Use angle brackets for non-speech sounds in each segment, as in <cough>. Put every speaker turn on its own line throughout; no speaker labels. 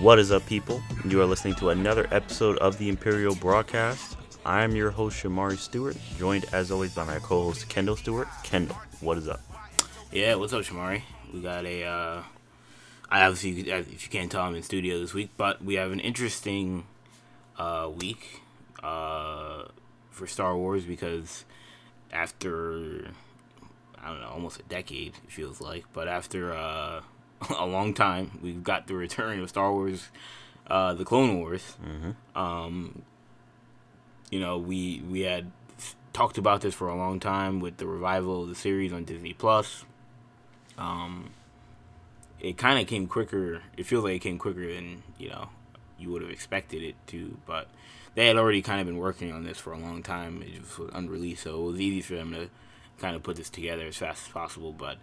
What is up, people? You are listening to another episode of the Imperial Broadcast. I am your host, Shamari Stewart, joined as always by my co host, Kendall Stewart. Kendall, what is up?
Yeah, what's up, Shamari? We got a. Uh, I obviously, if you can't tell, I'm in studio this week, but we have an interesting uh, week uh, for Star Wars because after I don't know, almost a decade it feels like, but after uh, <laughs> a long time, we've got the return of Star Wars, uh, the Clone Wars.
Mm-hmm.
Um, you know, we we had talked about this for a long time with the revival of the series on Disney Plus. Um, it kind of came quicker. It feels like it came quicker than you know you would have expected it to, but they had already kind of been working on this for a long time. It just was unreleased, so it was easy for them to kind of put this together as fast as possible. But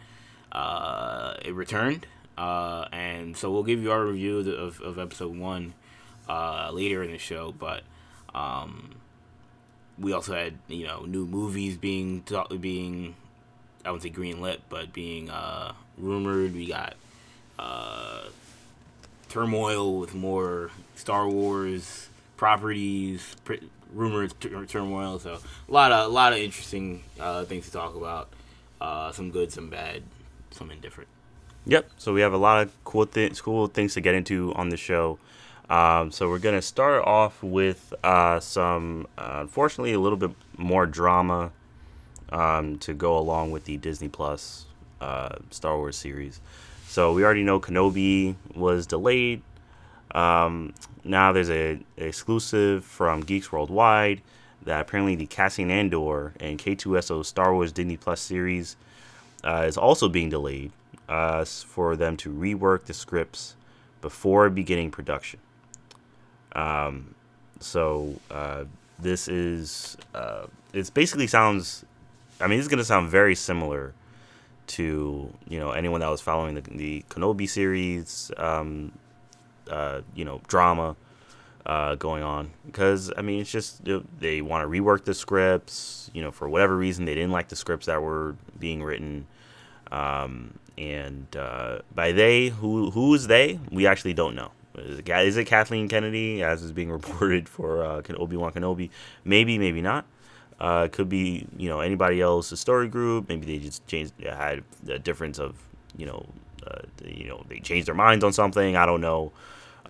uh, it returned, uh, and so we'll give you our review of, of, episode one uh, later in the show. But um, we also had you know new movies being being I wouldn't say greenlit, but being uh, rumored. We got uh, turmoil with more Star Wars properties, pr- rumored turmoil. So a lot of a lot of interesting uh, things to talk about. Uh, some good, some bad, some indifferent.
Yep. So we have a lot of cool things, cool things to get into on the show. Um, so we're gonna start off with uh, some, uh, unfortunately, a little bit more drama um, to go along with the Disney Plus uh, Star Wars series. So we already know Kenobi was delayed. Um, now there's a, a exclusive from Geeks Worldwide that apparently the Cassian Andor and K2SO Star Wars Disney Plus series uh, is also being delayed uh, for them to rework the scripts before beginning production. Um, so uh, this is uh, it basically sounds. I mean, this is gonna sound very similar to you know anyone that was following the, the Kenobi series, um, uh, you know, drama uh, going on because I mean it's just they want to rework the scripts. You know, for whatever reason they didn't like the scripts that were being written. Um, and uh, by they, who who is they? We actually don't know. Is it, is it Kathleen Kennedy, as is being <laughs> reported for uh, Obi Wan Kenobi? Maybe, maybe not. Uh, could be you know anybody else's story group. Maybe they just changed had a difference of you know uh, you know they changed their minds on something. I don't know.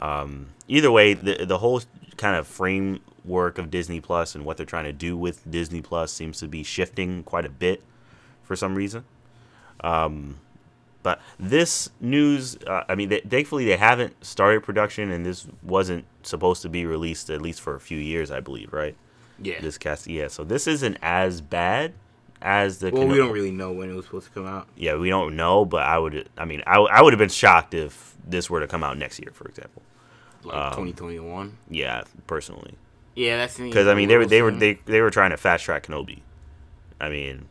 Um, either way, the the whole kind of framework of Disney Plus and what they're trying to do with Disney Plus seems to be shifting quite a bit for some reason. Um, but this news, uh, I mean, they, thankfully they haven't started production, and this wasn't supposed to be released at least for a few years, I believe, right?
Yeah.
This cast, yeah. So this isn't as bad as the.
Well, Keno- we don't really know when it was supposed to come out.
Yeah, we don't know, but I would. I mean, I, I would have been shocked if this were to come out next year, for example.
Like twenty twenty one.
Yeah, personally.
Yeah, that's
because I mean they were they were they they were trying to fast track Kenobi. I mean,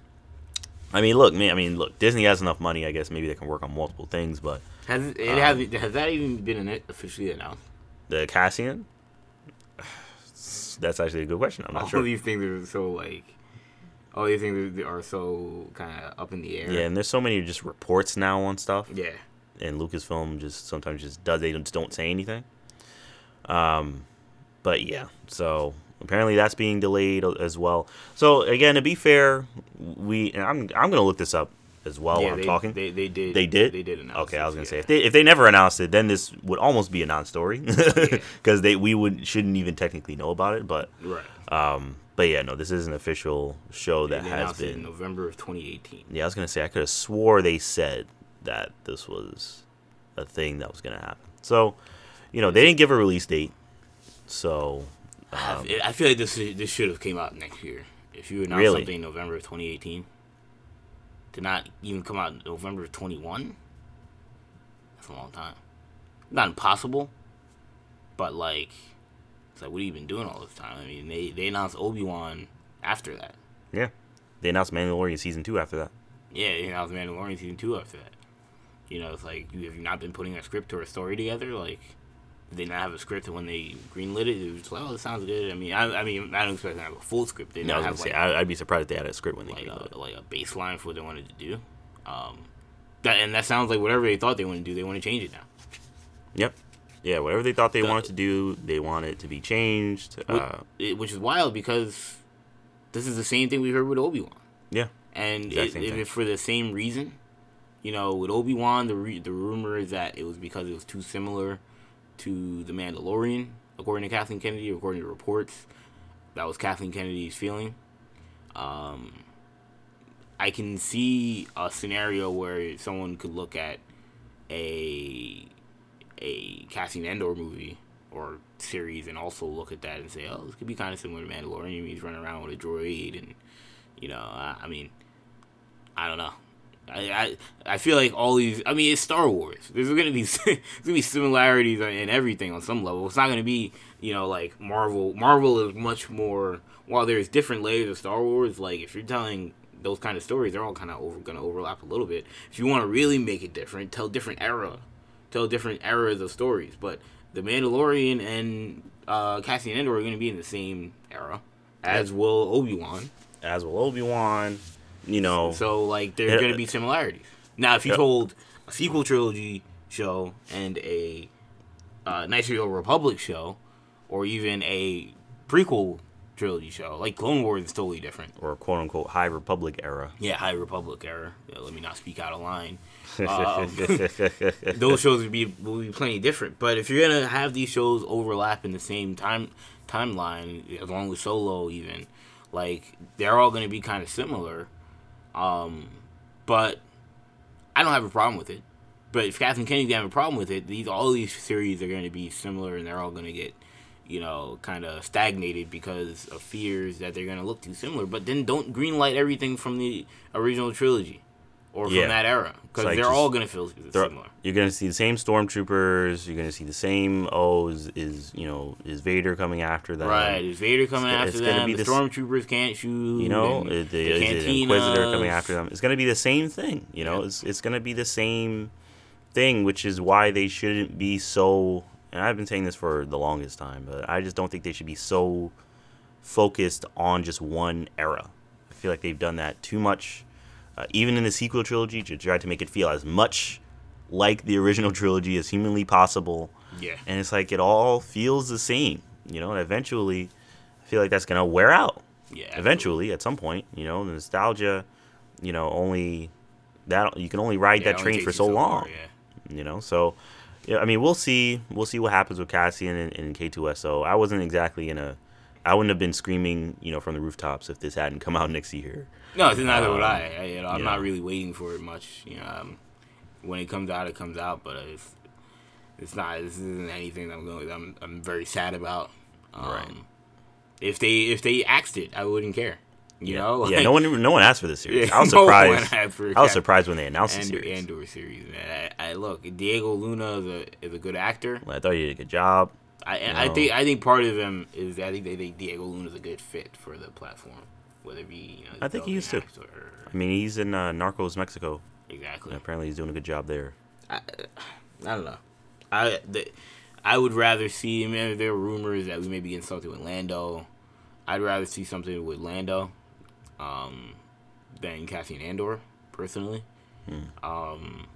I mean, look, man. I mean, look. Disney has enough money. I guess maybe they can work on multiple things. But
has it, it um, has has that even been officially announced?
The Cassian. That's actually a good question. I'm not
all
sure.
All these things are so like. All these things are so kind of up in the air.
Yeah, and there's so many just reports now on stuff.
Yeah.
And Lucasfilm just sometimes just does they just don't say anything. Um, but yeah, so apparently that's being delayed as well. So again, to be fair, we I'm I'm gonna look this up as well
yeah,
while I'm
they,
talking.
They, they did.
They did.
They did announce. It?
Okay, I was gonna
yeah.
say if they if they never announced it, then this would almost be a non-story because <laughs> yeah. they we would shouldn't even technically know about it. But
right.
Um, but yeah, no, this is an official show that has been
in November of 2018.
Yeah, I was gonna say I could have swore they said that this was a thing that was gonna happen. So, you know, they didn't give a release date. So, um,
I feel like this this should have came out next year. If you announced really? something in November of 2018, to not even come out in November of 21, that's a long time. Not impossible, but like, it's like what have you been doing all this time? I mean, they they announced Obi Wan after that.
Yeah, they announced Mandalorian season two after that.
Yeah, they announced Mandalorian season two after that. You know, it's like you have not been putting a script or a story together, like they not have a script, and when they greenlit it, it was like, oh, this sounds good. I mean, I, I mean, I don't expect them to have a full script. They
no, I was
have
gonna
like,
say, I, would be surprised if they had a script when they
like
greenlit
a, like a baseline for what they wanted to do. Um, that and that sounds like whatever they thought they wanted to do, they want to change it now.
Yep, Yeah, whatever they thought they
The-
wanted to do, they want it to be changed.
Wh-
Uh,
it- which is wild because this is the same thing we heard with Obi Wan,
yeah,
and it, if it's for the same reason, you know, with Obi Wan, the re- the rumor is that it was because it was too similar to the Mandalorian, according to Kathleen Kennedy, according to reports. That was Kathleen Kennedy's feeling. Um, I can see a scenario where someone could look at a a Cassian Andor movie or series and also look at that and say, oh, this could be kind of similar to Mandalorian. He's running around with a droid, and you know, I, I mean, I don't know. I, I I feel like all these. I mean, it's Star Wars. There's gonna be <laughs> there's gonna be similarities in everything on some level. It's not gonna be you know like Marvel. Marvel is much more. While there's different layers of Star Wars, like if you're telling those kind of stories, they're all kind of over gonna overlap a little bit. If you want to really make it different, tell different era, tell different eras of stories. But the Mandalorian and uh, Cassian Andor are gonna be in the same era, as will Obi Wan.
as will Obi Wan. You know,
So like there's
Yeah.
gonna be similarities. Now if you
Yeah.
told a sequel trilogy show and a uh, Knights of the Old Republic show, or even a prequel trilogy show, like Clone Wars is totally different.
or quote unquote High Republic era.
Yeah, High Republic era. Yeah, let me not speak out of line. <laughs> Um, <laughs> those shows would be will be plenty different. But if you're gonna have these shows overlap in the same time timeline, along with Solo, even like they're all gonna be kind of similar. Um, but I don't have a problem with it. But if Kathleen Kennedy's gonna have a problem with it, these all these series are gonna be similar, and they're all gonna get, you know, kind of stagnated because of fears that they're gonna look too similar. But then don't greenlight everything from the original trilogy, or
Yeah.
from that era, because
like
they're
just
all gonna feel similar.
You're gonna see the same stormtroopers. You're gonna see the same. Oh, is, is you know is Vader coming after them?
Right, is Vader coming
It's-
after
it's gonna
them?
be
the
this-
stormtroopers can't shoot.
You know,
the
is it Inquisitor coming after them? It's gonna be the same thing. You know,
Yeah.
it's it's gonna be the same thing, which is why they shouldn't be so. And I've been saying this for the longest time, but I just don't think they should be so focused on just one era. I feel like they've done that too much, uh, even in the sequel trilogy, to try to make it feel as much like the original <laughs> trilogy as humanly possible.
Yeah,
And it's like it all feels the same, you know. And eventually, I feel like that's gonna wear out
yeah.
eventually at some point you know the nostalgia you know only that you can only ride
Yeah,
that
only
train for so
far,
long
yeah.
you know so yeah i mean we'll see we'll see what happens with cassian and, and k2so i wasn't exactly in a i wouldn't have been screaming you know from the rooftops if this hadn't come out <laughs> next year
No, it's neither would
Um,
I. I you know, I'm
you
not really waiting for it much. You know, um, when it comes out, it comes out. But it's it's not. This isn't anything that I'm going. I'm I'm very sad about. Um,
Right.
If they if they axed it, I wouldn't care. You
yeah.
know. <laughs>
yeah no one no one asked for this series
Yeah,
i was <laughs>
no
surprised <laughs>
for
i was surprised when they announced the series
Andor series. Man. I, I look. Diego Luna is a is a good actor.
i thought he did a good job
I I think I think part of them is I think they think Diego Luna is a good fit for the platform, whether it be you know.
I think he
used to. or-
i mean he's in uh, narcos mexico
Exactly.
and apparently he's doing a good job there
I, I don't know. I the, I would rather see. I mean, there are rumors that we may be getting something with Lando. I'd rather see something with Lando, um, than Cassian Andor personally. Um,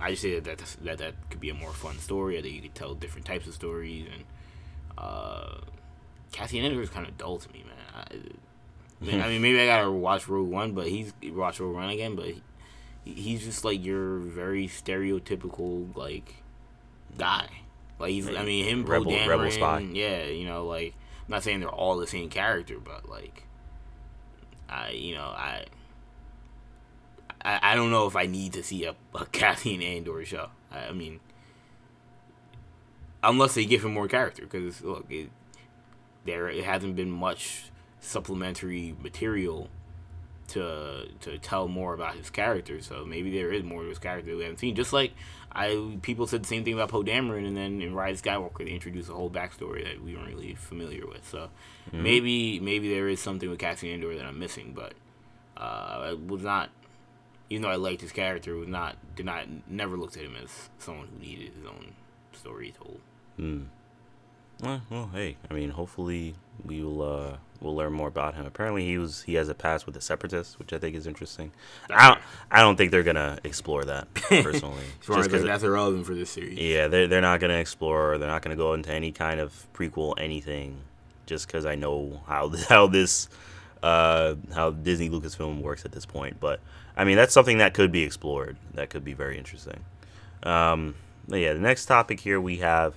I just say that that, that that could be a more fun story. I think you could tell different types of stories, and uh, Cassian Andor is kind of dull to me, man. I, mean, I maybe I gotta watch Rogue One, but he's watch Rogue One again, but he, he's just like your very stereotypical like guy. Like he's, I mean, him,
Rebel-
Poe
rebel
Dameron,
spy.
Yeah, you know, like I'm not saying they're all the same character, but like, I, you know, I, I, I don't know if I need to see a, a <laughs> Cassian Andor show. I, I mean, unless they give him more character, because look, it, there it hasn't been much supplementary material to to tell more about his character. So maybe there is more to his character that we haven't seen. Just like I people said the same thing about Poe Dameron, and then in Rise Skywalker they introduced a whole backstory that we weren't really familiar with. So maybe maybe there is something with Cassian Andor that I'm missing, but uh, I was not. Even though I liked his character, was not did not never looked at him as someone who needed his own story told.
Hmm. Well, well, hey, I mean, hopefully we will uh, we'll learn more about him. Apparently, he was he has a past with the Separatists, which I think is interesting. I don't I don't think they're gonna explore that <laughs> personally. Just
as
'cause it-
that's irrelevant for this series.
yeah, they're they're not gonna explore. They're not gonna go into any kind of prequel anything. Just because I know how <laughs> how this uh, how Disney Lucasfilm works at this point. But I mean, that's something that could be explored. That could be very interesting. Um, yeah, the next topic here we have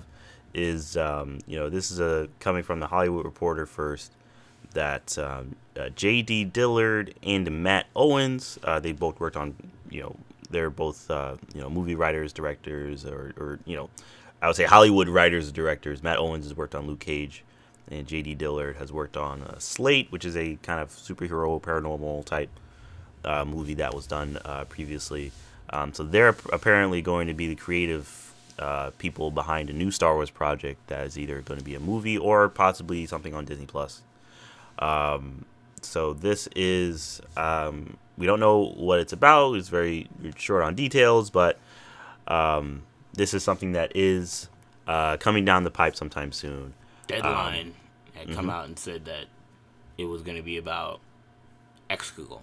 is um, you know this is a coming from the Hollywood Reporter first that um, uh, J.D. Dillard and Matt Owens uh, they both worked on you know they're both uh, you know movie writers directors or, or you know I would say Hollywood writers directors. Matt Owens has worked on Luke Cage, and J.D. Dillard has worked on uh, Slate, which is a kind of superhero paranormal type uh, movie that was done uh, previously. Um, so they're apparently going to be the creative uh, people behind a new Star Wars project that is either going to be a movie or possibly something on Disney Plus. Um, so this is um, we don't know what it's about. It's very short on details, but um, this is something that is uh, coming down the pipe sometime soon.
Deadline had come
mhm.
out and said that it was going to be about Exegol,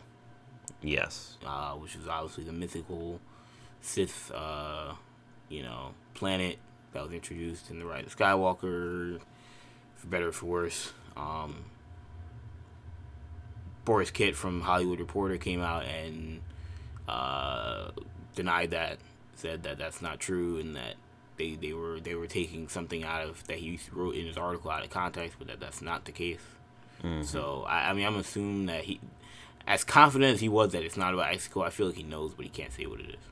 Yes.
uh, which is obviously the mythical Sith, uh, you know, planet that was introduced in the Rise of Skywalker, for better or for worse. Um, Borys Kit from Hollywood Reporter came out and uh, denied that, said that that's not true, and that they, they were they were taking something out of that he wrote in his article out of context, but that that's not the case. So I, I mean, I'm assuming that he, as confident as he was that it's not about Exegol, I feel like he knows, but he can't say what it is,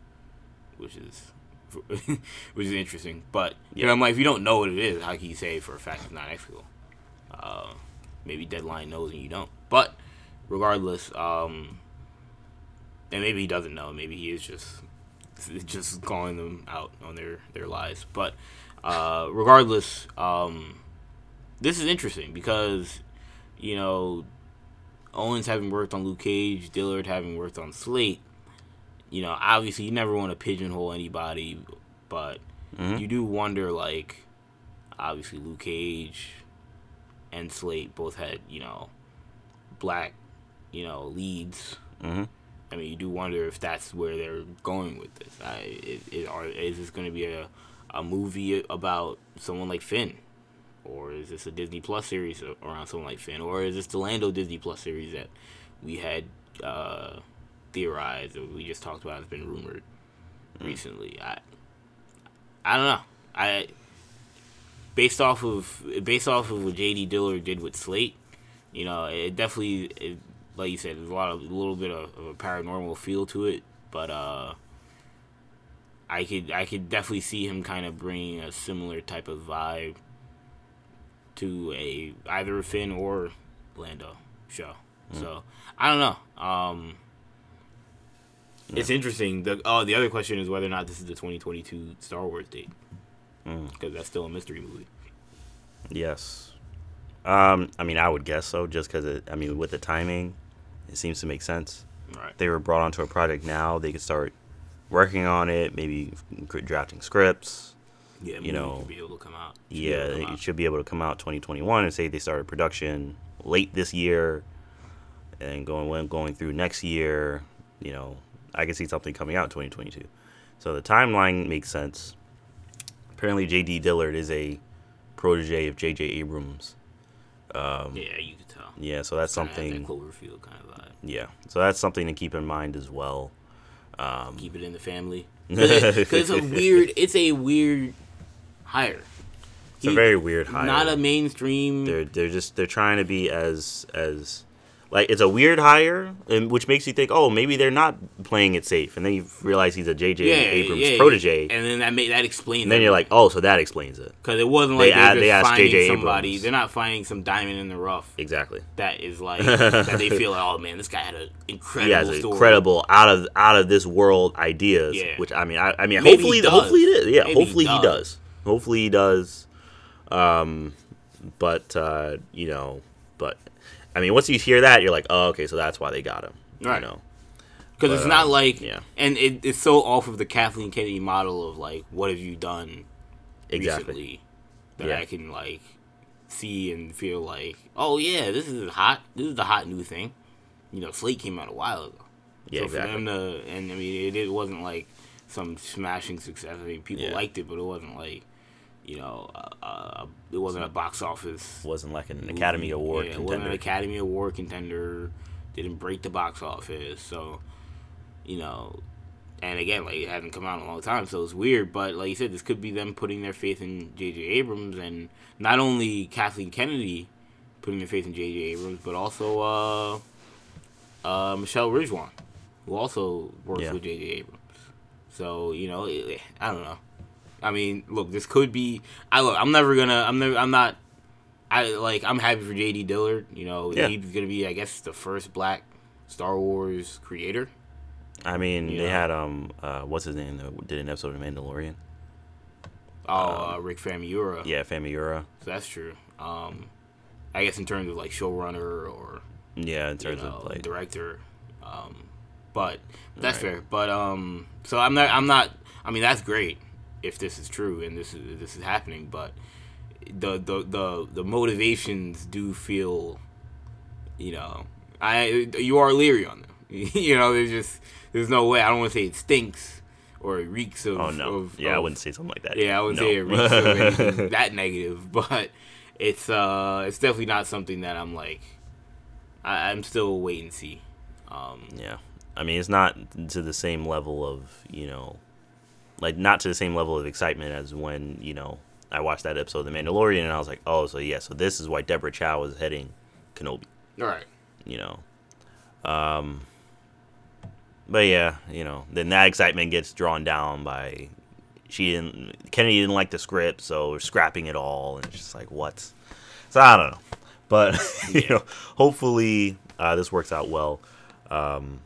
which is. <laughs> which is interesting, but you know, I'm like, if you don't know what it is, how can you say for a fact it's not Exegol? Uh, maybe Deadline knows and you don't. But regardless, um, and maybe he doesn't know. Maybe he is just <laughs> just calling them out on their their lies. But uh, regardless, um, this is interesting because you know Owens having worked on Luke Cage, Dillard having worked on Slate. You know, obviously you never want to pigeonhole anybody, but
Mhm.
you do wonder like obviously Luke Cage and Slate both had, you know, black, you know, leads.
hmm
I mean, you do wonder if that's where they're going with this. I, it, it, are, is this going to be a, a movie about someone like Finn? Or is this a Disney Plus series around someone like Finn? Or is this the Lando Disney Plus series that we had uh, theorized or we just talked about has been rumored recently? I I don't know. I based off of based off of what JD Dillard did with Slate, you know, it definitely it, like you said, there's a lot of a little bit of, of a paranormal feel to it, but uh, I could I could definitely see him kind of bringing a similar type of vibe to a either a Finn or Lando show. So I don't know. Um, It's interesting. The oh, the other question is whether or not this is the 2022 Star Wars date
Mm.
because that's still a mystery movie.
Yes. Um, I mean, I would guess so, just because it, I mean, with the timing, it seems to make sense.
Right.
They were brought onto a project now; they could start working on it, maybe drafting scripts.
Yeah,
you know,
be able to come out. Should
Yeah,
come
it
out.
should be able to come out 2021 and say they started production late this year and going going through next year. You know, I can see something coming out 2022. So the timeline makes sense. Apparently, J.D. Dillard is a protege of J.J. Abrams. Um,
Yeah, you.
Yeah, so that's something.
That Cloverfield kind of vibe.
Yeah, so that's something to keep in mind as well. Um,
Keep it in the family. <laughs> Because it's a weird. It's a weird hire.
it's a very weird hire.
Not a mainstream.
they're they're just they're trying to be as as like it's a weird hire, and which makes you think, oh, maybe they're not playing it safe, and then you realize he's a J.J.
yeah,
Abrams
yeah,
protege,
and then that made that explains.
and then you're like, oh, so that explains it
because it wasn't like
they
just
asked
finding
J.J.
somebody.
Abrams.
They're not finding some diamond in the rough
exactly.
that is <laughs> like that they feel. Like, oh man, this guy had an incredible
He has
story.
incredible out of out of this world ideas,
Yeah.
which I mean, I, I mean,
Maybe
hopefully,
he does.
hopefully it is. Yeah,
Maybe he
hopefully he
does.
does. Hopefully he does. Um, but uh, you know, but I mean, once you hear that, you're like, oh, okay, so that's why they got him.
Right.
You know,
because it's not
um,
like
yeah.
and it, it's so off of the Kathleen Kennedy model of like what have you done
exactly.
recently that
Yeah.
I can like see and feel like, oh yeah, this is hot. This is the hot new thing. You know, Slate came out a while ago.
Yeah,
so
exactly.
for them to, and I mean, it, it wasn't like some smashing success. I mean, people
Yeah.
liked it, but it wasn't like, you know, uh, uh, it wasn't a box office
wasn't like an Academy Award
yeah, It wasn't
contender.
an Academy Award contender. Didn't break the box office. So, you know, and again, like it hasn't come out in a long time, so it's weird. But like you said, this could be them putting their faith in J.J. Abrams, and not only Kathleen Kennedy putting their faith in J.J. Abrams, but also uh, uh, Michelle Rejwan, who also works
Yeah.
with J.J. Abrams. So you know, I don't know. I mean, look, this could be. I look. I'm never gonna. I'm never. I'm not. I like. I'm happy for J.D. Dillard. You know,
Yeah.
he's gonna be, I guess, the first black Star Wars creator.
I mean, they
Yeah.
had um, uh, what's his name? That did an episode of Mandalorian.
Oh, uh, Rick Famuyiwa.
Um, Yeah, Famiura.
So that's true. Um, I guess in terms of like showrunner or
Yeah, in
you
terms
know,
of like,
director. Um, but that's
Right.
fair. But um, so I'm not. I'm not. I mean, that's great if this is true and this is this is happening. But the the the the motivations do feel, you know, I you are leery on them. <laughs> you know, there's just there's no way. I don't want to say it stinks or it reeks of.
oh no,
of-
yeah, I wouldn't say something like that.
yeah, I wouldn't
No.
say it reeks of <laughs> anything that negative, but it's uh, it's definitely not something that I'm like. I, I'm still wait and see. Um,
Yeah. I mean, it's not to the same level of, you know, like not to the same level of excitement as when, you know, I watched that episode of The Mandalorian and I was like, oh, so yeah, so this is why Deborah Chow is heading Kenobi,
all right.
you know. Um, but yeah, you know, then that excitement gets drawn down by she didn't, Kennedy didn't like the script, so we're scrapping it all. And it's just like, what? So I don't know. But, <laughs> you know, hopefully uh, this works out well. Um,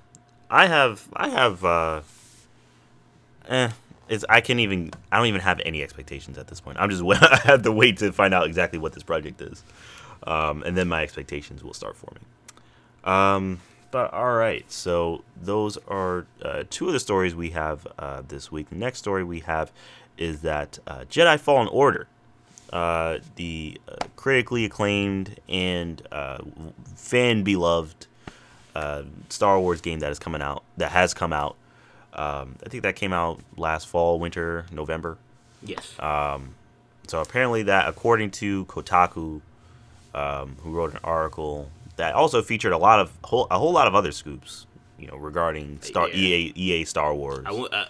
I have I have uh eh it's I can't even I don't even have any expectations at this point. I'm just <laughs> I have to wait to find out exactly what this project is. Um, and then my expectations will start forming. Um, but all right, so those are uh, two of the stories we have uh, this week. The next story we have is that uh, Jedi Fallen Order, uh, the uh, critically acclaimed and uh, fan beloved Star Wars game that is coming out, that has come out. Um, I think that came out last fall, winter, November.
Yes.
So apparently, that according to Kotaku, um, who wrote an article that also featured a lot of whole, a whole lot of other scoops, you know, regarding Star
Yeah.
EA EA Star Wars.
I uh,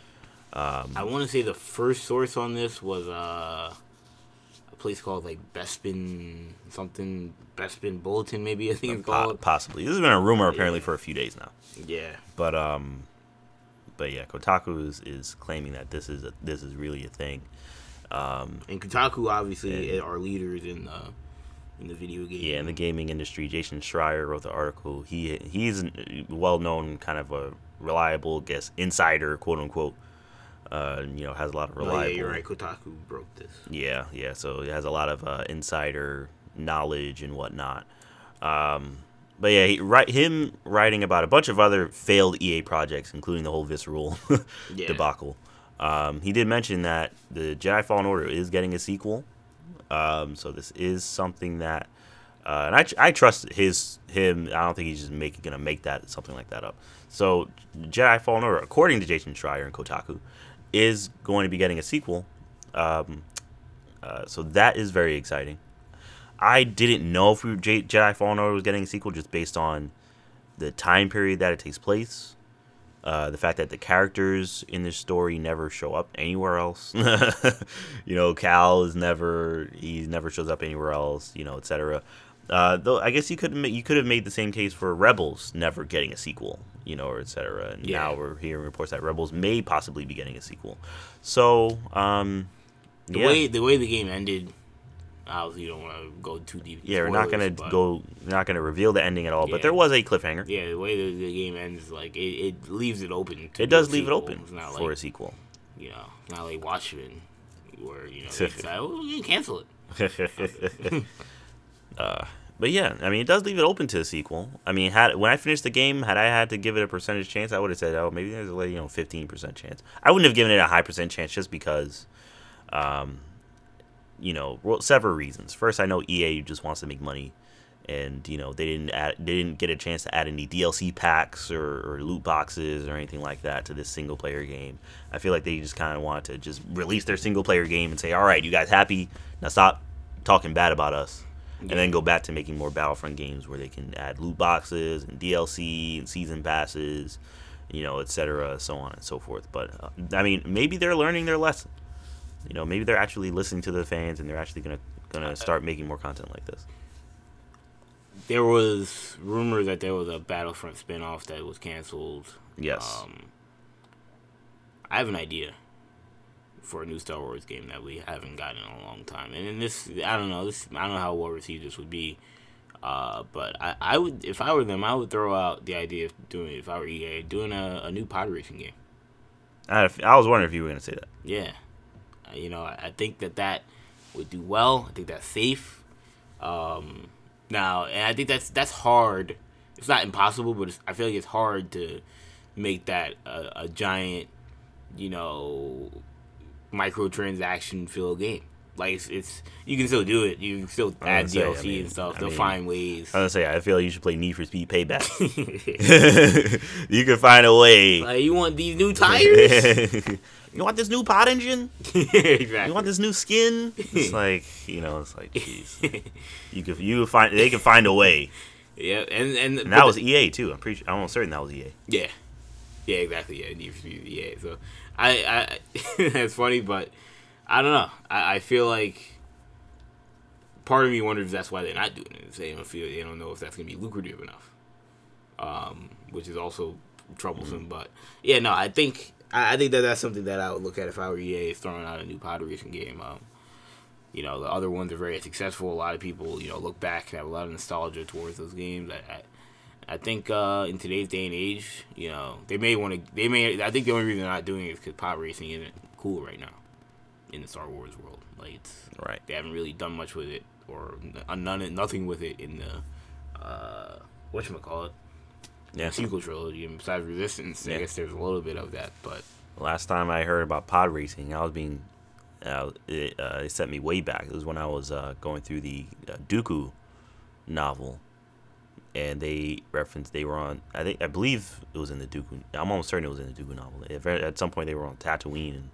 Um,
I want to say the first source on this was uh, a place called like Bespin something Bespin Bulletin maybe I think it's
Po-
called.
possibly, this has been a rumor apparently
Yeah.
for a few days now.
Yeah.
But um, but yeah, Kotaku is, is claiming that this is a, this is really a thing. Um,
And Kotaku obviously
Yeah.
are leaders in the in the video game.
yeah, in the gaming industry, Jason Schreier wrote the article. He he's a well known kind of a reliable, guess insider, quote unquote. Uh, you know, has a lot of
Oh,
reliable.
yeah, you're right. Kotaku broke this.
Yeah, yeah. So it has a lot of uh, insider knowledge and whatnot. Um, but yeah, he, write, him writing about a bunch of other failed EA projects, including the whole Visceral <laughs>
Yeah.
debacle. Um, he did mention that the Jedi Fallen Order is getting a sequel. Um, so this is something that, uh, and I, I trust his him. I don't think he's just making gonna make that something like that up. So Jedi Fallen Order, according to Jason Schreier and Kotaku, is going to be getting a sequel. Um, uh, so that is very exciting. I didn't know if we, J- Jedi Fallen Order was getting a sequel just based on the time period that it takes place. Uh, the fact that the characters in this story never show up anywhere else. <laughs> you know, Cal is never he never shows up anywhere else. You know, etc. Uh, though I guess you could ma- you could have made the same case for Rebels never getting a sequel. You know, or etc. And
Yeah.
now we're hearing reports that Rebels may possibly be getting a sequel. So, um,
The
yeah.
way the way the game ended, obviously you don't want to go too deep.
Yeah, we're not gonna go, not gonna reveal the ending at all. But there was a cliffhanger.
Yeah, the way the, the game ends, like it, it leaves it open. To
It does leave it open for
like
a sequel.
you know, not like Watchmen, where you know <laughs> they decide, oh, cancel it. <laughs>
uh, but yeah, I mean, it does leave it open to a sequel. I mean, had when I finished the game, had I had to give it a percentage chance, I would have said, oh, maybe there's a you know fifteen percent chance. I wouldn't have given it a high percent chance just because, um, you know, several reasons. First, I know EA just wants to make money, and you know they didn't add, they didn't get a chance to add any DLC packs or, or loot boxes or anything like that to this single player game. I feel like they just kind of wanted to just release their single player game and say, all right, you guys happy? Now stop talking bad about us. And then go back to making more Battlefront games where they can add loot boxes and DLC and season passes, you know, etc., so on and so forth. But uh, I mean, maybe they're learning their lesson. You know, maybe they're actually listening to the fans and they're actually gonna gonna start making more content like this.
There was rumors that there was a Battlefront spinoff that was canceled.
Yes.
Um, I have an idea for a new Star Wars game that we haven't gotten in a long time, and in this, I don't know, this I don't know how well received this would be. Uh, but I, I would, if I were them, I would throw out the idea of doing, if I were EA, doing a, a new pod racing game.
I, I was wondering if you were gonna say that.
Yeah, you know, I, think that that would do well. I think that's safe. Um, now, and I think that's that's hard. It's not impossible, but I feel like it's hard to make that a, a giant, you know, microtransaction filled game. Like it's, it's you can still do it. You can still add
gonna
DLC
I mean-
and stuff.
I
They'll
mean-
find ways.
I was gonna say I feel like you should play Need for Speed Payback. <laughs> <laughs> you can find a way.
like you want these new tires? <laughs>
you want this new pod engine?
exactly.
You want this new skin? It's like you know, it's like jeez. You could you could find they can find a way.
yeah, and and,
And that was EA too. I'm pretty sure, I'm almost certain that was EA.
Yeah, yeah, exactly. Yeah, Need for Speed. EA. so I, I, that's funny, but I don't know. I, I feel like part of me wonders if that's why they're not doing it. If they don't feel they don't know if that's gonna be lucrative enough, um, which is also troublesome. But yeah, no, I think I, I think that that's something that I would look at if I were EA is throwing out a new pod racing game. Um, you know, the other ones are very successful. A lot of people, you know, look back and have a lot of nostalgia towards those games. I, I I think uh, in today's day and age, you know, they may want to. They may. I think the only reason they're not doing it is because pod racing isn't cool right now in the Star Wars world. Like it's
Right.
they haven't really done much with it or n- none nothing with it in the uh, what call it
Yeah.
sequel trilogy. And besides Resistance, I guess there's a little bit of that, but
Last time I heard about pod racing, I was being, uh, it, uh, it sent me way back. It was when I was uh, going through the uh, Dooku novel, and they referenced they were on. I think I believe it was in the Dooku. I'm almost certain it was in the Dooku novel. If, at some point they were on Tatooine and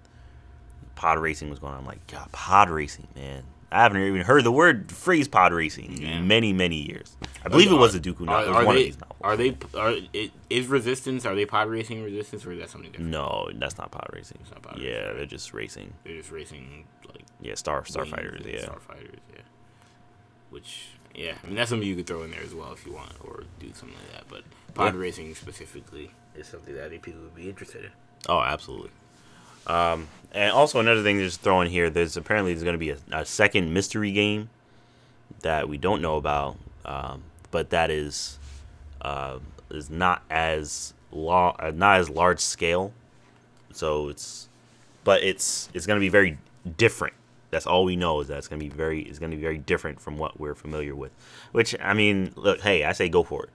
pod racing was going on. I'm like, God, pod racing, man. I haven't even heard the word phrase pod racing
Yeah.
in many many years. I believe it was the Dooku
Are,
novel.
Are they? Are they? Are it, is Resistance? Are they pod racing Resistance, or is that something different?
No, that's not pod racing.
not pod
yeah,
racing.
they're just racing.
They're just racing like
Yeah, star starfighters. Yeah.
Starfighters, yeah. Which, yeah, I mean that's something you could throw in there as well if you want, or do something like that. But pod
Yeah.
racing specifically is something that I think people would be interested in.
Oh, absolutely. Um, and also another thing just throw in here, there's apparently there's going to be a, a second mystery game that we don't know about, um, but that is uh, is not as uh, not as large scale. So it's, but it's it's going to be very different. That's all we know is that it's going to be very it's going to be very different from what we're familiar with. Which I mean, look, hey, I say go for it.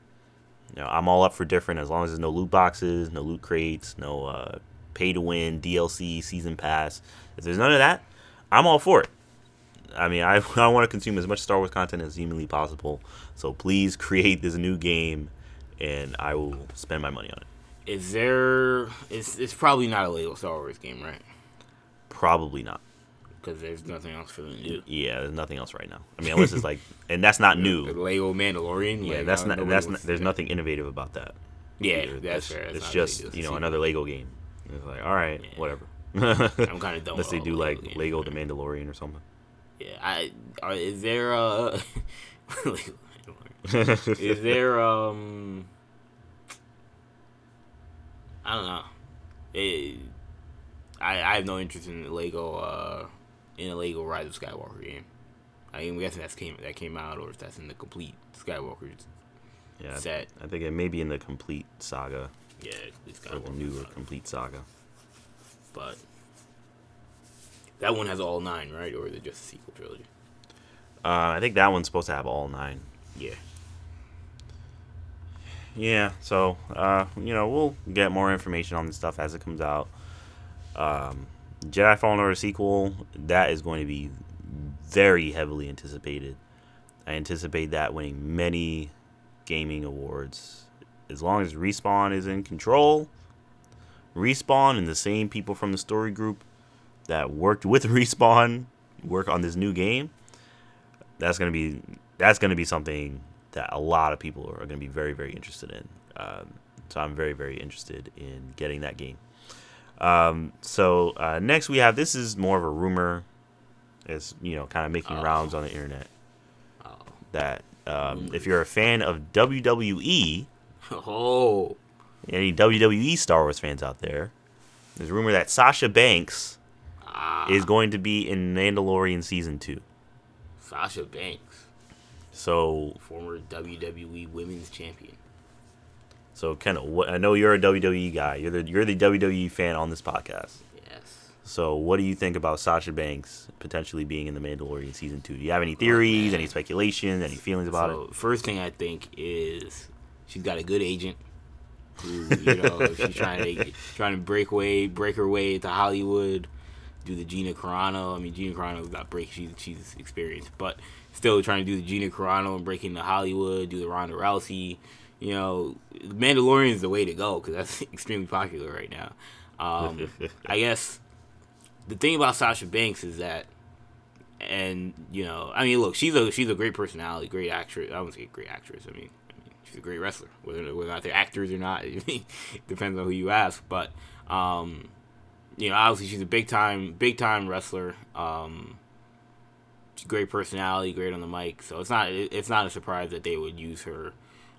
You know, I'm all up for different as long as there's no loot boxes, no loot crates, no uh, pay to win, DLC, season pass. If there's none of that, I'm all for it. I mean, I, <laughs> I want to consume as much Star Wars content as humanly possible. So please create this new game, and I will spend my money on it.
Is there? It's it's probably not a Lego Star Wars game, right?
Probably not.
Because there's nothing else for them to do.
Yeah, there's nothing else right now. I mean, unless it's like, <laughs> and that's not
The
new.
Lego Mandalorian.
Yeah,
like,
that's not. That's not, there's nothing innovative about that.
Yeah,
either.
that's fair. That's
it's just you know another Lego game. It's like all right,
Yeah.
whatever.
I'm kind <laughs> of done.
Unless they do like Lego the Mandalorian or something.
Yeah, I are, is there <laughs> a is there <laughs> um I don't know. It, I I have no interest in the Lego uh in a Lego Rise of Skywalker game. I mean, I'm guessing that's came that came out, or if that's in the complete Skywalker
Yeah,
set.
I think it may be in the complete saga
Yeah, it's
or the
Skywalker,
newer
saga.
complete saga.
but that one has all nine, right? Or is it just a sequel trilogy?
Uh, I think that one's supposed to have all nine.
Yeah.
Yeah, so uh, you know we'll get more information on this stuff as it comes out. Um, Jedi Fallen Order sequel that is going to be very heavily anticipated. I anticipate that winning many gaming awards. As long as Respawn is in control, Respawn and the same people from the story group that worked with <laughs> Respawn work on this new game, that's gonna be that's gonna be something that a lot of people are gonna be very very interested in. Um, so I'm very very interested in getting that game. Um, so uh, next we have this is more of a rumor. It's you know kind of making
Oh.
rounds on the internet
Oh.
that um, if you're a fan of WWE, <laughs>
Oh.
any WWE Star Wars fans out there, there's a rumor that Sasha Banks
Ah.
is going to be in Mandalorian season two.
Sasha Banks,
So,
former WWE Women's Champion.
so kind of what I know you're a WWE guy. You're the you're the WWE fan on this podcast.
Yes.
So, what do you think about Sasha Banks potentially being in the Mandalorian season two? Do you have any theories,
man.
any speculation, any feelings about
so
it?
first thing I think is she's got a good agent. Who <laughs> you know she's trying to trying to break way break her way into Hollywood, do the Gina Carano. I mean Gina Carano's got break she's she's experienced, but still trying to do the Gina Carano and break into Hollywood, do the Ronda Rousey. You know, Mandalorian is the way to go because that's <laughs> extremely popular right now. Um, <laughs> I guess the thing about Sasha Banks is that and you know, I mean, look, she's a she's a great personality, great actress. I wouldn't say great actress. I mean, A great wrestler. Whether whether they're actors or not, <laughs> depends on who you ask. But um, you know, obviously she's a big time big time wrestler. Um, great personality, great on the mic. So it's not it- it's not a surprise that they would use her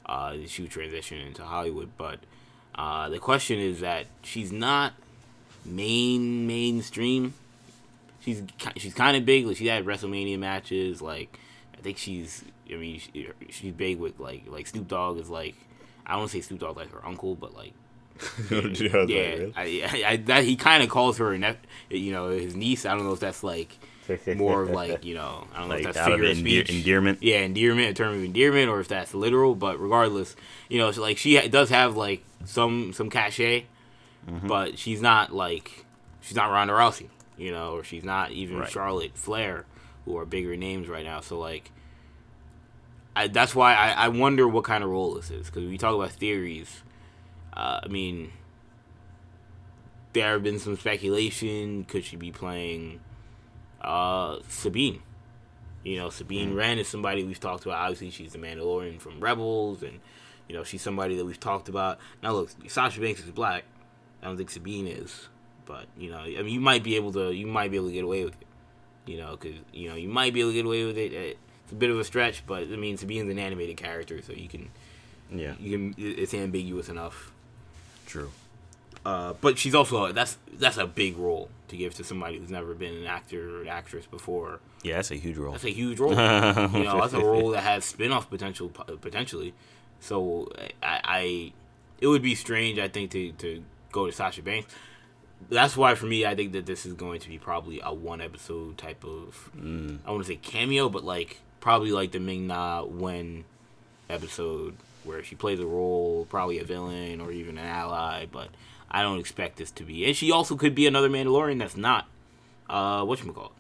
uh, to shoot transition into Hollywood. But uh, the question is that she's not main mainstream she's she's kind of big. Like she had WrestleMania matches. Like I think she's. I mean, she, she's big with like like Snoop Dogg is like. I don't want to say Snoop Dogg like her uncle, but like <laughs> yeah, I, I, I, that he kind of calls her a nep- you know his niece. I don't know if that's like more of like you know I don't know if that's figure of
endear-
speech.
endearment.
Yeah, endearment in terms of endearment, or if that's literal. But regardless, you know, so like she ha- does have like some some cachet,
Mm-hmm.
but she's not like she's not Ronda Rousey, you know, or she's not even
Right.
Charlotte Flair, who are bigger names right now. So like, I that's why I, I wonder what kind of role this is because we talk about theories. Uh, I mean, there have been some speculation. Could she be playing uh, Sabine? You know, Sabine Wren is somebody we've talked about. Obviously, she's the Mandalorian from Rebels, and you know she's somebody that we've talked about. Now, look, Sasha Banks is black. I don't think Sabine is, but you know, I mean, you might be able to, you might be able to get away with it. You know, because you know you might be able to get away with it. It's a bit of a stretch, but I mean, Sabine's an animated character, so you can,
Yeah,
you can, it's ambiguous enough.
true.
Uh, but she's also that's that's a big role to give to somebody who's never been an actor or an actress before.
Yeah, that's a huge role.
That's a huge role. <laughs> you know, that's a role that has spin-off potential potentially. So I, I, it would be strange, I think, to to go to Sasha Banks. That's why for me, I think that this is going to be probably a one episode type of. I want to say cameo, but like probably like the Ming Na Wen episode where she plays a role, probably a villain or even an ally. But I don't expect this to be. And she also could be another Mandalorian that's not. Uh, what you call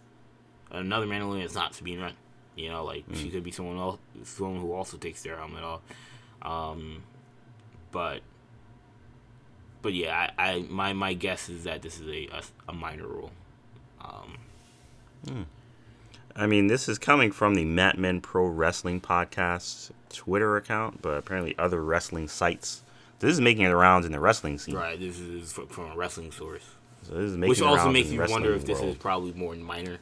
another Mandalorian that's not Sabine Wren. You know, like she could be someone else, someone who also takes their helmet off. Um, but, but yeah, I, I my my guess is that this is a a, a minor role. Um,
I mean, this is coming from the Matt Men Pro Wrestling Podcast Twitter account, but apparently other wrestling sites. This is making the rounds in the wrestling scene.
right, this is from a wrestling source,
So this is making
which also makes me wonder if this is probably more minor.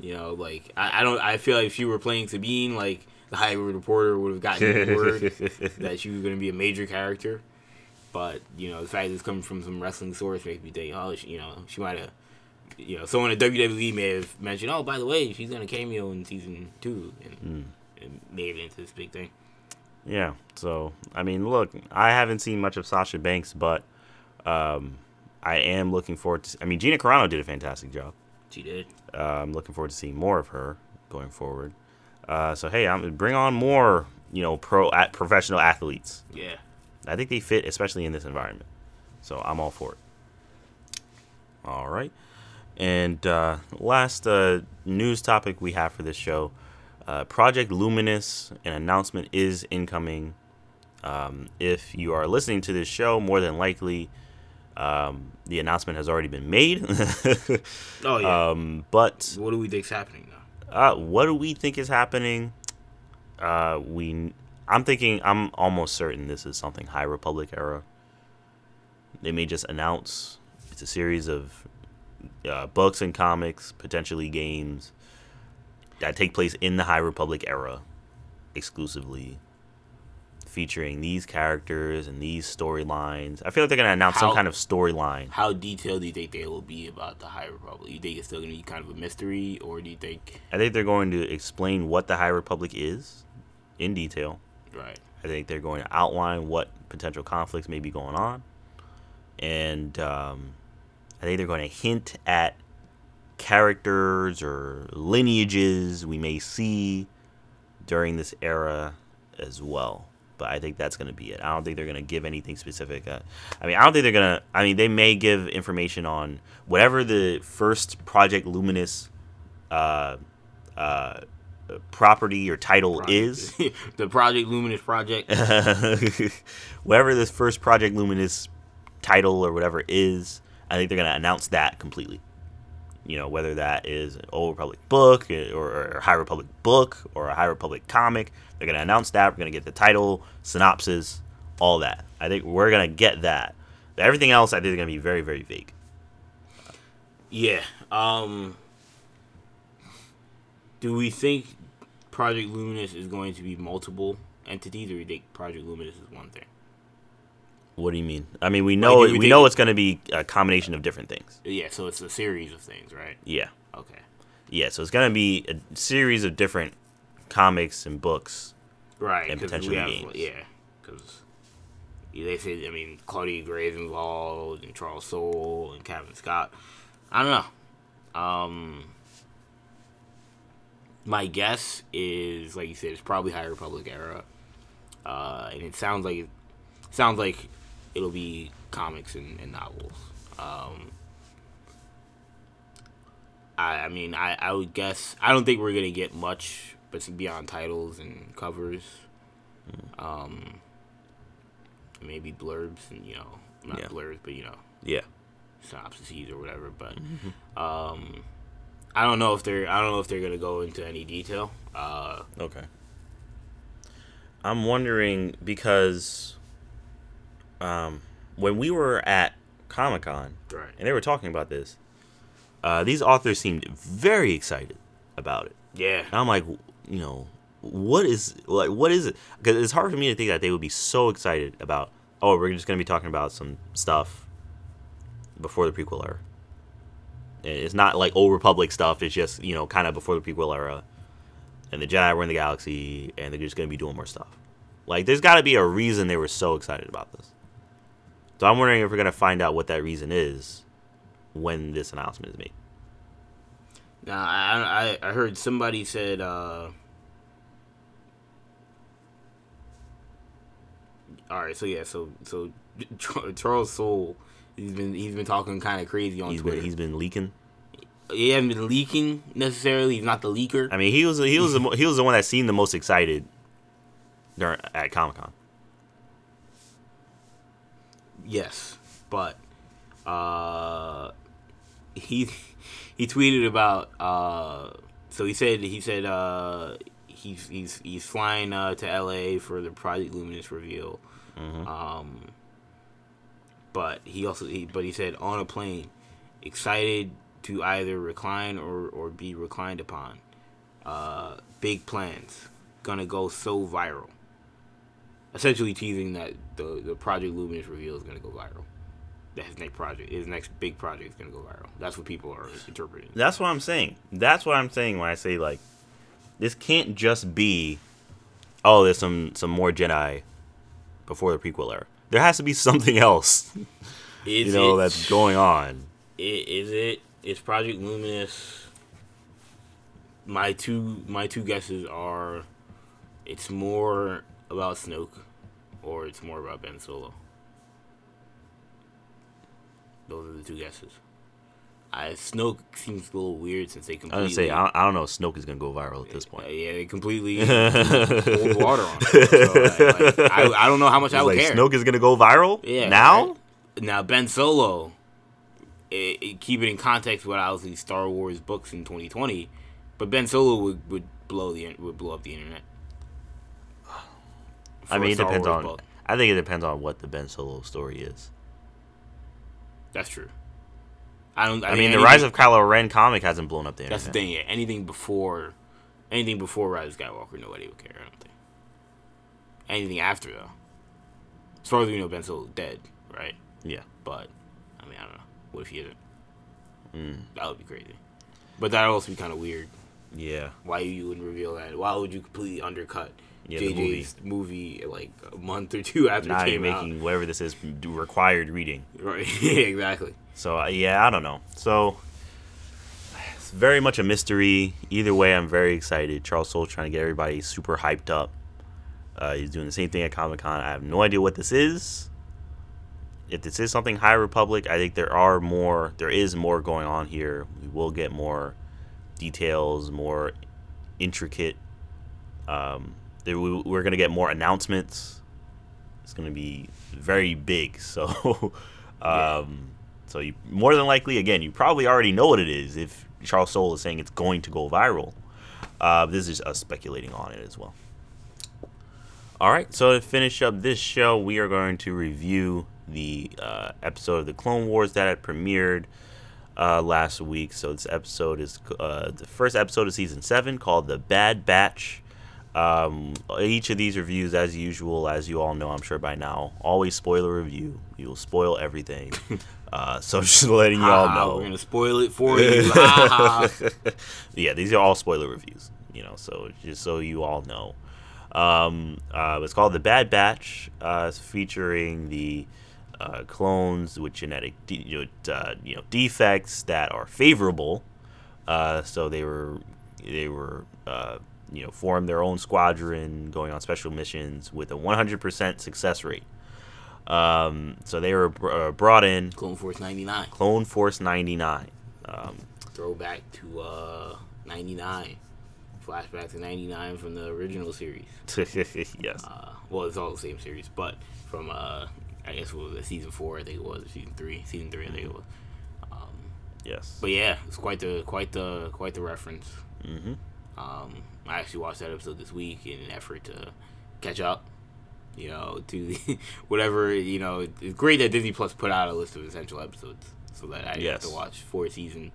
You know, like I, I don't. I feel like if you were playing Sabine, like the Hollywood Reporter would have gotten the word <laughs> that you were going to be a major character. But you know, the fact that it's coming from some wrestling source makes me think, oh, she, you know, she might have, you know, someone at WWE may have mentioned, oh, by the way, she's going to cameo in season two, and, and made it into this big thing.
Yeah. So I mean, look, I haven't seen much of Sasha Banks, but um, I am looking forward to. I mean, Gina Carano did a fantastic job.
She did.
Uh, I'm looking forward to seeing more of her going forward. Uh, so hey, I'm bring on more, you know, pro at professional athletes.
Yeah.
I think they fit, especially in this environment. So I'm all for it. All right. And uh, last uh, news topic we have for this show uh, Project Luminous, an announcement is incoming. Um, if you are listening to this show, more than likely um, the announcement has already been made. <laughs>
Oh yeah.
um, but
what do we think's happening now?
uh, what do we think is happening? Uh, we, I'm thinking, I'm almost certain this is something High Republic era. They may just announce it's a series of uh, books and comics, potentially games that take place in the High Republic era, exclusively featuring these characters and these storylines. I feel like they're gonna announce some kind of storyline.
How detailed do you think they will be about the High Republic? You think it's still gonna be kind of a mystery, or do you think
I think they're going to explain what the High Republic is in detail.
Right?
I think they're going to outline what potential conflicts may be going on, and um, I think they're going to hint at characters or lineages we may see during this era as well. But I think that's going to be it. I don't think they're going to give anything specific. Uh, I mean, I don't think they're going to. I mean, they may give information on whatever the first Project Luminous uh, uh, property or title is. <laughs>
the Project Luminous project. <laughs>
whatever this first Project Luminous title or whatever is, I think they're gonna announce that completely. You know, whether that is an Old Republic book eh, or, or a High Republic book or a High Republic comic, they're gonna announce that. We're gonna get the title, synopsis, all that. I think we're gonna get that. But everything else, I think, is gonna be very, very vague.
Yeah. Um. Do we think Project Luminous is going to be multiple entities, or you think Project Luminous is one thing?
What do you mean? I mean, we know
do we
we know it's gonna be a combination of different things.
Yeah. So it's a series of things, right?
Yeah,
Okay.
yeah. So it's gonna be a series of different comics and books
Right.
And potentially
have,
games.
Yeah. Because they say, I mean, Claudia Gray's involved, and Charles Soule, and Cavan Scott. I don't know. Um. My guess is, like you said, it's probably High Republic era, uh, and it sounds like it sounds like it'll be comics and, and novels. Um, I, I mean, I, I would guess I don't think we're gonna get much, but beyond titles and covers, um, maybe blurbs and you know not
Yeah.
blurbs, but you know
Yeah.
synopses or whatever. But um, I don't know if they're I don't know if they're gonna go into any detail. Uh,
Okay. I'm wondering because um, when we were at Comic Con
right.
and they were talking about this, uh, these authors seemed very excited about it.
Yeah.
And I'm like, you know, what is like what is it? Because it's hard for me to think that they would be so excited about. Oh, we're just gonna be talking about some stuff before the prequel era. It's not like old Republic stuff. It's just you know kind of before the prequel era, and the Jedi were in the galaxy, and they're just gonna be doing more stuff. Like, there's got to be a reason they were so excited about this. So I'm wondering if we're gonna find out what that reason is when this announcement is made.
Now I, I I heard somebody said uh All right, so yeah, so so <laughs> Charles Soule, he's been he's been talking kind of crazy on
He's
Twitter.
been he's been leaking.
He hasn't been leaking necessarily. He's not the leaker.
I mean, he was he was the, he was the one that seemed the most excited during at Comic Con.
Yes, but uh, he he tweeted about uh, so he said he said uh, he's he's he's flying uh, to L.A. for the Project Luminous reveal. Um, but he also he, but he said on a plane, excited to either recline or or be reclined upon. Uh, big plans, gonna go so viral essentially teasing that the the Project Luminous reveal is gonna go viral. That his next project, his next big project, is gonna go viral. That's what people are interpreting.
That's what I'm saying. That's what I'm saying when I say like, this can't just be, oh, there's some some more Jedi before the prequel era. There has to be something else, <laughs> you know,
it,
that's going on.
Is it? Is Project Luminous? My two my two guesses are, it's more about Snoke, or it's more about Ben Solo. Those are the two guesses. I Snoke seems a little weird since they completely.
I was
completely.
gonna say I don't, I don't know if Snoke is gonna go viral at this
uh,
point.
yeah, they completely <laughs> hold water on it. So, like, <laughs> like, I, I don't know how much I would
like
care.
Snoke is gonna go viral
Yeah.
now.
right? Now Ben Solo, it, it, keep it in context with obviously Star Wars books in 2020, but Ben Solo would, would blow the would blow up the internet.
I mean, it depends on.
book.
I think it depends on what the Ben Solo story is.
That's true. I don't. I,
I, mean, the Rise of Kylo Ren comic hasn't blown up the internet.
That's the thing. Yeah, anything before, anything before Rise of Skywalker, nobody would care. I don't think. Anything after though, as far as we know, Ben Solo's dead, right?
Yeah.
But What if he isn't?
Mm,
That would be crazy. But that'd also be kind of weird.
yeah.
Why you wouldn't reveal that? Why would you completely undercut
Yeah, the movie.
JJ's movie. like a month or two after
Now
it
you're
came out?
making whatever this is do required reading.
Right. <laughs> yeah, exactly.
So yeah, I don't know. So it's very much a mystery. Either way, I'm very excited. Charles Soule trying to get everybody super hyped up. Uh, he's doing the same thing at Comic Con. I have no idea what this is. If this is something High Republic, I think there are more. There is more going on here. We will get more details, more intricate. Um, there, we, we're gonna get more announcements. It's gonna be very big. <laughs> So, um, so you more than likely, again, you probably already know what it is if Charles Soule is saying it's going to go viral. Uh, this is us speculating on it as well. All right, so to finish up this show, we are going to review the uh, episode of the Clone Wars that had premiered uh, last week. So this episode is uh, the first episode of season seven, called "The Bad Batch." Um, each of these reviews, as usual, as you all know, I'm sure by now, always spoiler review. You will spoil everything. <laughs> uh, so <laughs> just letting you all
Ha ha,
know.
We're gonna spoil it for you. <laughs>
yeah, these are all spoiler reviews, you know, so just so you all know. Um, uh, it's called The Bad Batch, uh, featuring the uh, clones with genetic de- you know, uh, you know defects that are favorable. Uh, so they were they were uh, you know formed their own squadron, going on special missions with a 100% success rate. Um, so they were br- uh, brought in
Clone Force 99.
Clone Force 99. Um,
Throwback to uh 99. Flashback to 99 from the original series. <laughs>
yes.
Uh, well, it's all the same series, but from uh, I guess what was it, season four? I think it was season three. Season three, I think it was. Um,
Yes.
but yeah, it's quite the quite the quite the reference.
hmm
Um, I actually watched that episode this week in an effort to catch up. You know, to the, <laughs> whatever you know. It's great that Disney Plus put out a list of essential episodes, so that I didn't have to watch four seasons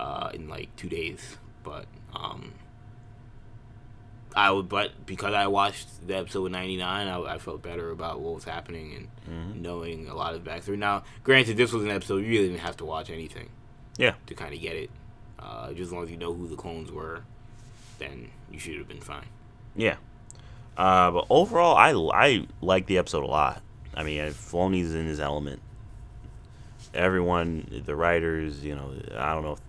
uh, in like two days. But um, I would, but because I watched the episode with ninety nine, I, I felt better about what was happening and
Mm-hmm.
knowing a lot of the backstory. Now, granted, this was an episode you really didn't have to watch anything
Yeah.
to kind of get it. Uh, just as long as you know who the clones were, then you should have been fine.
Yeah. Uh, but overall, I, I like the episode a lot. I mean, Filoni's in his element. Everyone, the writers, you know, I don't know. If,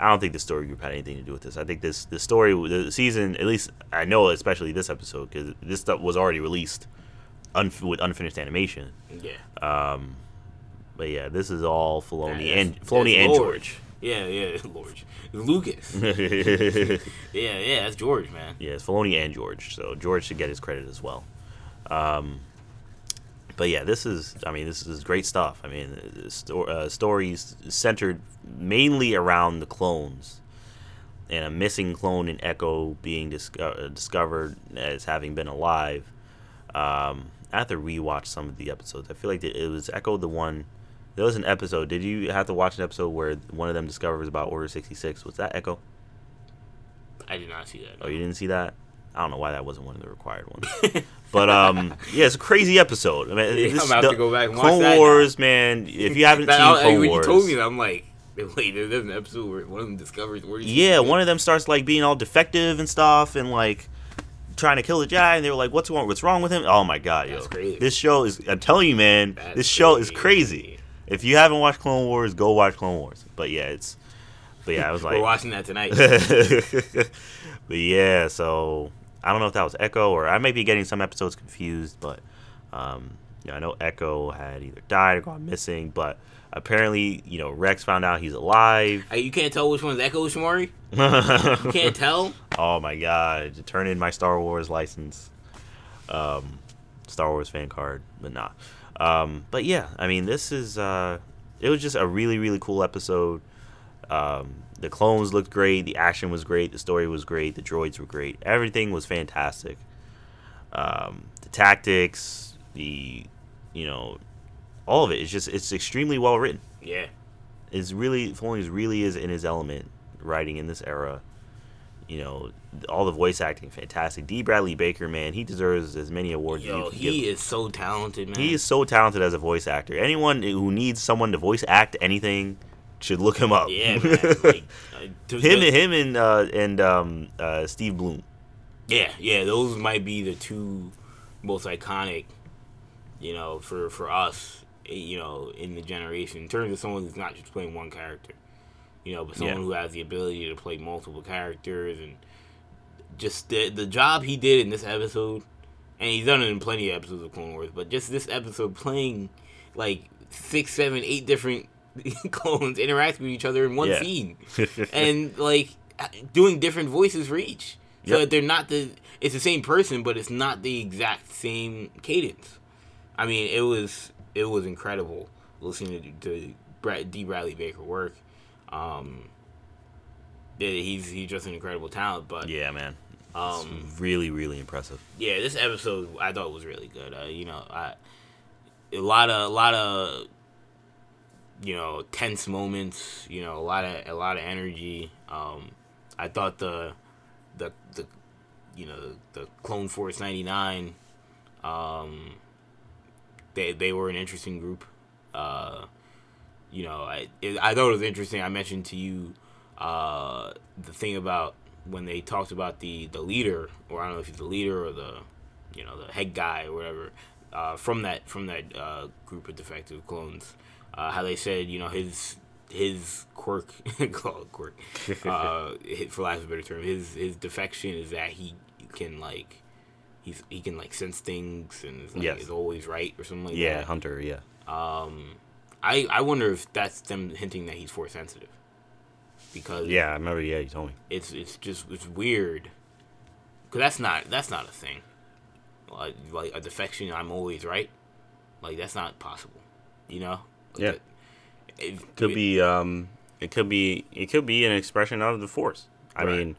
I don't think the story group had anything to do with this. I think this the story, the season, at least I know, especially this episode, because this stuff was already released unf- with unfinished animation.
Yeah.
Um, but yeah, this is all Filoni and Filoni and. George.
Yeah, yeah, <laughs> Lord. Lucas.
yeah, <laughs>
yeah, yeah, that's George, man.
Yeah, it's Filoni and George, so George should get his credit as well. Um, but yeah, this is, I mean, this is great stuff. I mean, sto- uh, stories centered mainly around the clones and a missing clone in Echo being uh, discovered as having been alive. Um, I have to rewatch some of the episodes. I feel like it was Echo the one. There was an episode. Did you have to watch an episode where one of them discovers about Order sixty six? Was that Echo?
I did not see that.
Oh, you didn't see that? I don't know why that wasn't one of the required ones. <laughs> but um, yeah, it's a crazy episode. I mean,
Yeah,
this-
I'm about to go back and watch
Clone
now.
Wars, man. If you haven't <laughs>
That-
seen Clone
when
Wars,
you told me that, I'm like, <laughs> wait, there's an episode where one of them discovers where
yeah, one of them starts like being all defective and stuff, and like trying to kill the Jedi, and they were like, "What's wrong? What's wrong with him?" Oh my god,
That's
yo,
crazy.
this show is. I'm telling you, man,
That's
this show is
crazy.
crazy. If you haven't watched Clone Wars, go watch Clone Wars. But yeah, it's. But yeah, I was like,
We're watching that tonight.
but yeah, so I don't know if that was Echo or I may be getting some episodes confused, but um, you know, I know Echo had either died or gone missing, but apparently, you know, Rex found out he's alive.
Hey, you can't tell which one's Echo Shamari. You can't <laughs> tell.
oh my god! Turn in my Star Wars license, um, Star Wars fan card, but not. Um, but yeah, I mean, this is uh, it was just a really really cool episode. Um, the clones looked great, the action was great, the story was great, the droids were great, everything was fantastic. Um, the tactics, the you know, all of it. It's just it's extremely well written.
Yeah.
It's really Filoni really is in his element writing in this era. You know, all the voice acting fantastic. D. Bradley Baker, man, he deserves as many awards. as
Yo,
you can
he
give.
is so talented, man.
He is so talented as a voice actor. Anyone who needs someone to voice act anything should look him up.
Yeah, man. Like, <laughs> uh, to-
him,
to-
him, and uh, and um, uh, Steve Blum.
Yeah, yeah, those might be the two most iconic, you know, for for us, eh, you know, in the generation in terms of someone who's not just playing one character, you know, but someone
Yeah.
who has the ability to play multiple characters and just the the job he did in this episode, and he's done it in plenty of episodes of Clone Wars, but just this episode playing like six, seven, eight different <laughs> clones interacting with each other in one
Yeah.
scene <laughs> and like doing different voices for each. So
Yep.
they're not the it's the same person, but it's not the exact same cadence. I mean, it was it was incredible listening to, to Brad, D. Bradley Baker work. Um, he's he's just an incredible talent. But
yeah, man.
um,
It's really, really impressive.
yeah, this episode I thought was really good. Uh, you know, I a lot of a lot of you know tense moments. You know, a lot of a lot of energy. Um, I thought the the the you know the Clone Force ninety nine. Um, they they were an interesting group. Uh, you know, I it, I thought it was interesting. I mentioned to you uh, the thing about when they talked about the the leader, or I don't know if he's the leader or the you know the head guy or whatever uh, from that from that uh, group of defective clones. Uh, how they said you know his his quirk, <laughs> call it quirk, <laughs> uh, for lack of a better term, his his defection is that he can like. He's, he can like sense things and is, like,
Yes.
is always right or something like
Yeah,
that.
Yeah, Hunter. Yeah.
Um, I I wonder if that's them hinting that he's force sensitive, because
Yeah, I remember. Yeah, you told me.
it's it's just it's weird, cause that's not that's not a thing, like, like a defection. I'm always right, like that's not possible, you know.
Yeah.
that- it-
Could
it-
be. Um, it could be. It could be an expression of the Force. I
Right.
mean,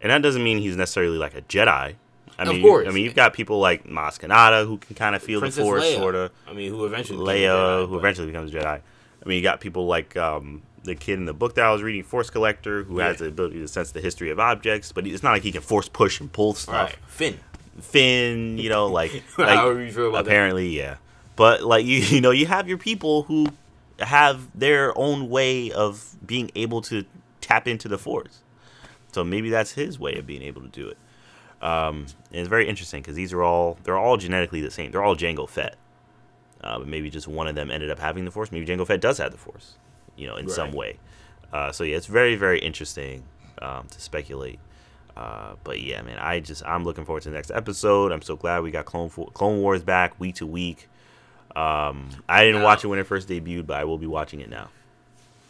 and that doesn't mean he's necessarily like a Jedi. I
Of
mean,
course.
I mean, you've got people like Maz Kanata who can kind of feel
Princess
the Force, sort of.
I mean, who eventually
Leia,
Jedi,
who
but-
eventually becomes a Jedi. I mean, you got people like um, the kid in the book that I was reading, Force Collector, who has the ability to sense the history of objects, but it's not like he can force push and pull stuff.
right Finn.
Finn, you know, like, <laughs> like
However you feel about that.
apparently, yeah. But like <laughs> you, you know, you have your people who have their own way of being able to tap into the Force. So maybe that's his way of being able to do it. Um, and it's very interesting because these are all they're all genetically the same. They're all Jango Fett. Uh, but maybe just one of them ended up having the Force. Maybe Jango Fett does have the Force, you know, in some way. Uh, so yeah, it's very very interesting um, to speculate. Uh, but yeah, man, I just I'm looking forward to the next episode. I'm so glad we got Clone Clone Wars back week to week. Um, I didn't
Now-
watch it when it first debuted, but I will be watching it now.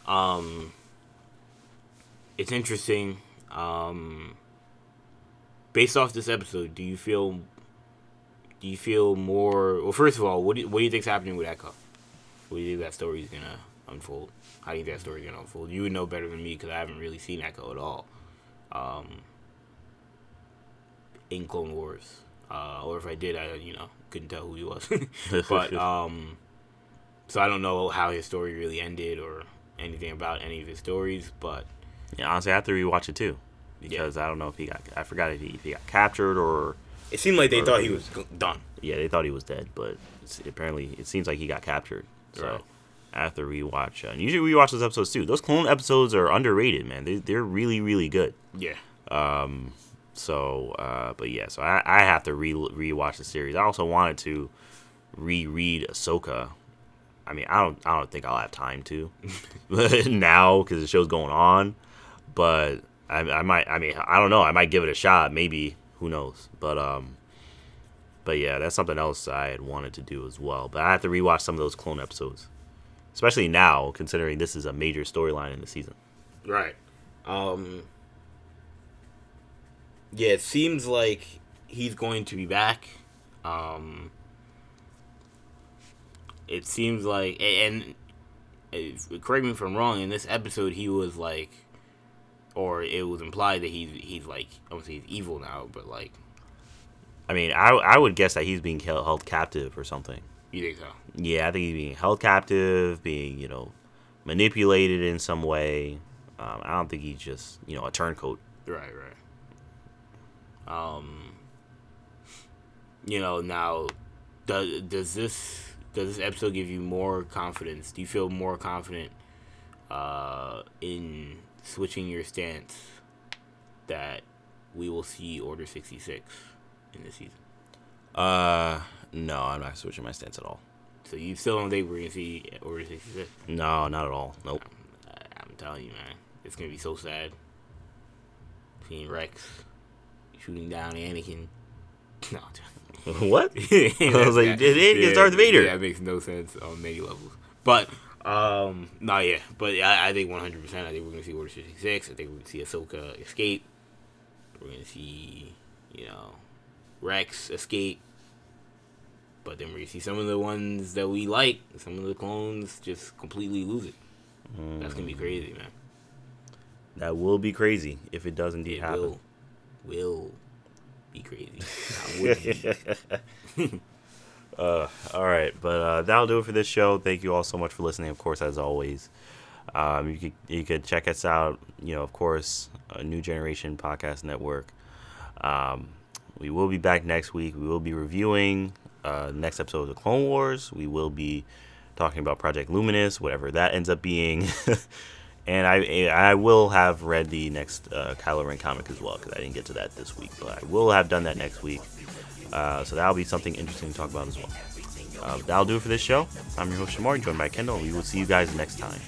Um, it's interesting. Um, based off this episode, do you feel? Do you feel more? Well, first of all, what do you, what do you think's happening with Echo? What do you think that story's gonna unfold? How do you think that story's gonna unfold? You would know better than me because I haven't really seen Echo at all. Um, in Clone Wars, uh, or if I did, I you know couldn't tell who he was. <laughs> but <laughs> um, so I don't know how his story really ended or anything about any of his stories. But
Yeah, honestly, I have to rewatch it too because I don't know if he got I forgot if he, if he got captured or
it seemed like they thought he was done.
yeah, they thought he was dead, but it's, apparently it seems like he got captured. So
Right.
I have to rewatch. Uh, and usually rewatch those episodes too. Those clone episodes are underrated, man. They they're really really good.
Yeah.
So, uh, but yeah, so I, I have to re rewatch the series. I also wanted to reread Ahsoka. I mean, I don't I don't think I'll have time to <laughs> now because the show's going on. But I, I might. I mean, I don't know. I might give it a shot. Maybe who knows? But um, but yeah, that's something else I had wanted to do as well. But I have to rewatch some of those clone episodes, especially now considering this is a major storyline in the season.
Right. Um. Yeah, it seems like he's going to be back. Um. It seems like, and, and correct me if I'm wrong. In this episode, he was like, or it was implied that he's he's like, say he's evil now, but like,
I mean, I I would guess that he's being held, held captive or something.
you think so?
Yeah, I think he's being held captive, being you know manipulated in some way. Um, I don't think he's just you know a turncoat.
Right, right. Um, you know, now does does this does this episode give you more confidence? Do you feel more confident uh, in switching your stance that we will see Order sixty six in this season?
Uh, no, I'm not switching my stance at all.
So you still don't think we're gonna see Order sixty six?
No, not at all. Nope.
I'm telling you, man, it's gonna be so sad. Seeing Rex shooting down Anakin. <laughs> No, <laughs>
what? <laughs> I was like, it is Darth Vader.
Yeah, that makes no sense on many levels. But um, no, yeah, but I, I think 100. percent I think we're gonna see Order 66. I think we're gonna see Ahsoka escape. We're gonna see, you know, Rex escape. But then we're gonna see some of the ones that we like, some of the clones just completely lose it. That's gonna be crazy, man.
That will be crazy if it does indeed
It
happen.
will, will be crazy. Not <laughs> would be.
Uh, all right, but uh, that'll do it for this show. Thank you all so much for listening. Of course, as always, um, you could you could check us out. You know, of course, a New Generation Podcast Network. Um, we will be back next week. We will be reviewing uh, the next episode of the Clone Wars. We will be talking about Project Luminous, whatever that ends up being. <laughs> and I I will have read the next uh, Kylo Ren comic as well because I didn't get to that this week, but I will have done that next week. Uh, so that'll be something interesting to talk about as well. Uh, that'll do it for this show. I'm your host Shamar, joined by Kendall, we will see you guys next time.